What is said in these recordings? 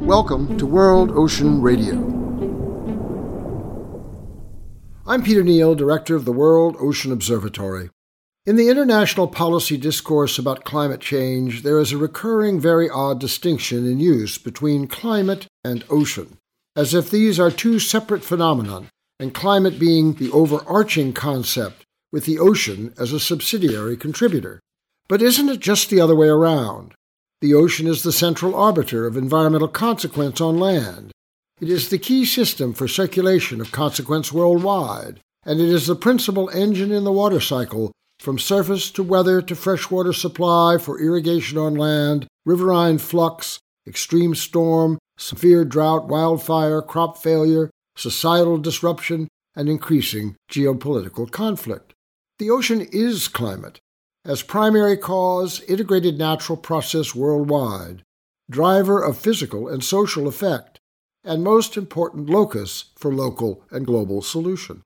Welcome to World Ocean Radio. I'm Peter Neill, Director of the World Ocean Observatory. In the international policy discourse about climate change, there is a recurring, very odd distinction in use between climate and ocean, as if these are two separate phenomena, and climate being the overarching concept, with the ocean as a subsidiary contributor. But isn't it just the other way around? The ocean is the central arbiter of environmental consequence on land. It is the key system for circulation of consequence worldwide, and it is the principal engine in the water cycle from surface to weather to freshwater supply for irrigation on land, riverine flux, extreme storm, severe drought, wildfire, crop failure, societal disruption, and increasing geopolitical conflict. The ocean is climate, as primary cause, integrated natural process worldwide, driver of physical and social effect, and most important locus for local and global solution.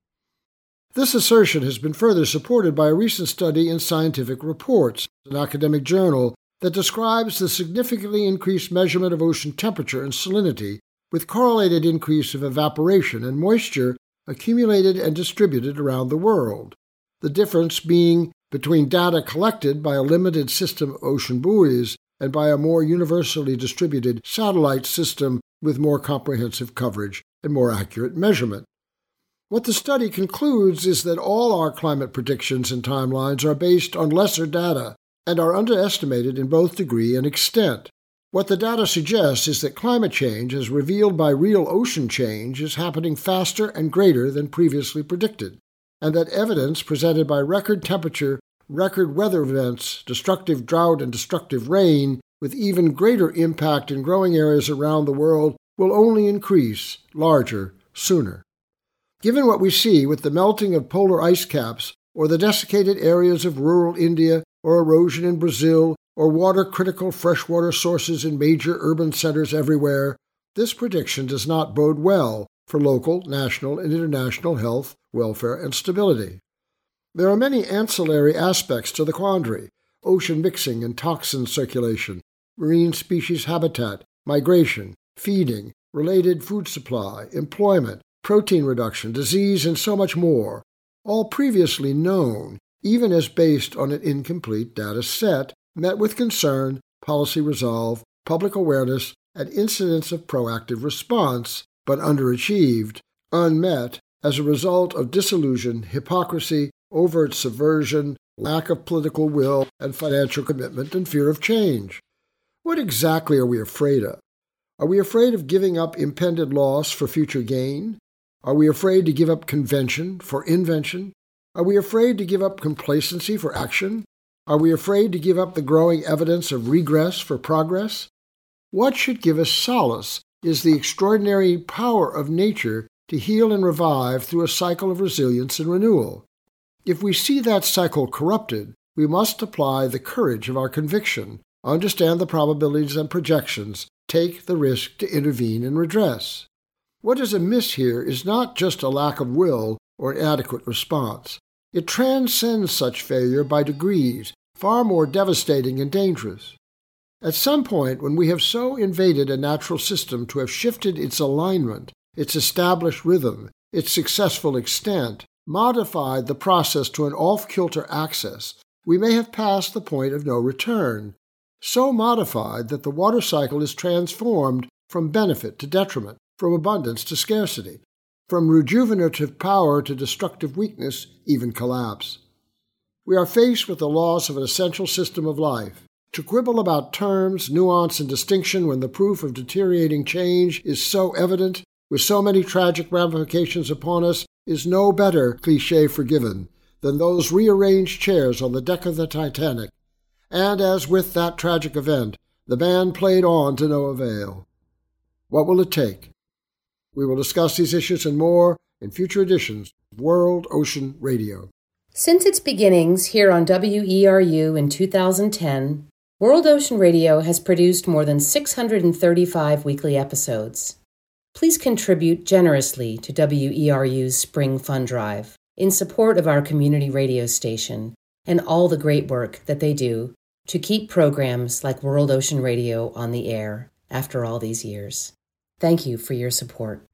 This assertion has been further supported by a recent study in Scientific Reports, an academic journal that describes the significantly increased measurement of ocean temperature and salinity with correlated increase of evaporation and moisture accumulated and distributed around the world. The difference being between data collected by a limited system of ocean buoys and by a more universally distributed satellite system with more comprehensive coverage and more accurate measurement. What the study concludes is that all our climate predictions and timelines are based on lesser data and are underestimated in both degree and extent. What the data suggests is that climate change, as revealed by real ocean change, is happening faster and greater than previously predicted, and that evidence presented by record temperature, record weather events, destructive drought, and destructive rain, with even greater impact in growing areas around the world, will only increase larger sooner. Given what we see with the melting of polar ice caps, or the desiccated areas of rural India, or erosion in Brazil, or water critical freshwater sources in major urban centers everywhere, this prediction does not bode well for local, national, and international health, welfare, and stability. There are many ancillary aspects to the quandary. Ocean mixing and toxin circulation, marine species habitat, migration, feeding, related food supply, employment, protein reduction, disease, and so much more, all previously known, even as based on an incomplete data set, met with concern, policy resolve, public awareness, and incidents of proactive response, but underachieved, unmet, as a result of disillusion, hypocrisy, overt subversion, lack of political will and financial commitment, and fear of change. What exactly are we afraid of? Are we afraid of giving up impended loss for future gain? Are we afraid to give up convention for invention? Are we afraid to give up complacency for action? Are we afraid to give up the growing evidence of regress for progress? What should give us solace is the extraordinary power of nature to heal and revive through a cycle of resilience and renewal. If we see that cycle corrupted, we must apply the courage of our conviction, understand the probabilities and projections, take the risk to intervene and redress. What is amiss here is not just a lack of will or inadequate response. It transcends such failure by degrees, far more devastating and dangerous. At some point, when we have so invaded a natural system to have shifted its alignment, its established rhythm, its successful extent, modified the process to an off kilter access, we may have passed the point of no return, so modified that the water cycle is transformed from benefit to detriment from abundance to scarcity, from rejuvenative power to destructive weakness, even collapse. We are faced with the loss of an essential system of life. To quibble about terms, nuance, and distinction when the proof of deteriorating change is so evident, with so many tragic ramifications upon us, is no better cliche forgiven than those rearranged chairs on the deck of the Titanic. And as with that tragic event, the band played on to no avail. What will it take? We will discuss these issues and more in future editions of World Ocean Radio. Since its beginnings here on WERU in 2010, World Ocean Radio has produced more than 635 weekly episodes please contribute generously to WERU's Spring Fund Drive in support of our community radio station and all the great work that they do to keep programs like World Ocean Radio on the air after all these years. Thank you for your support.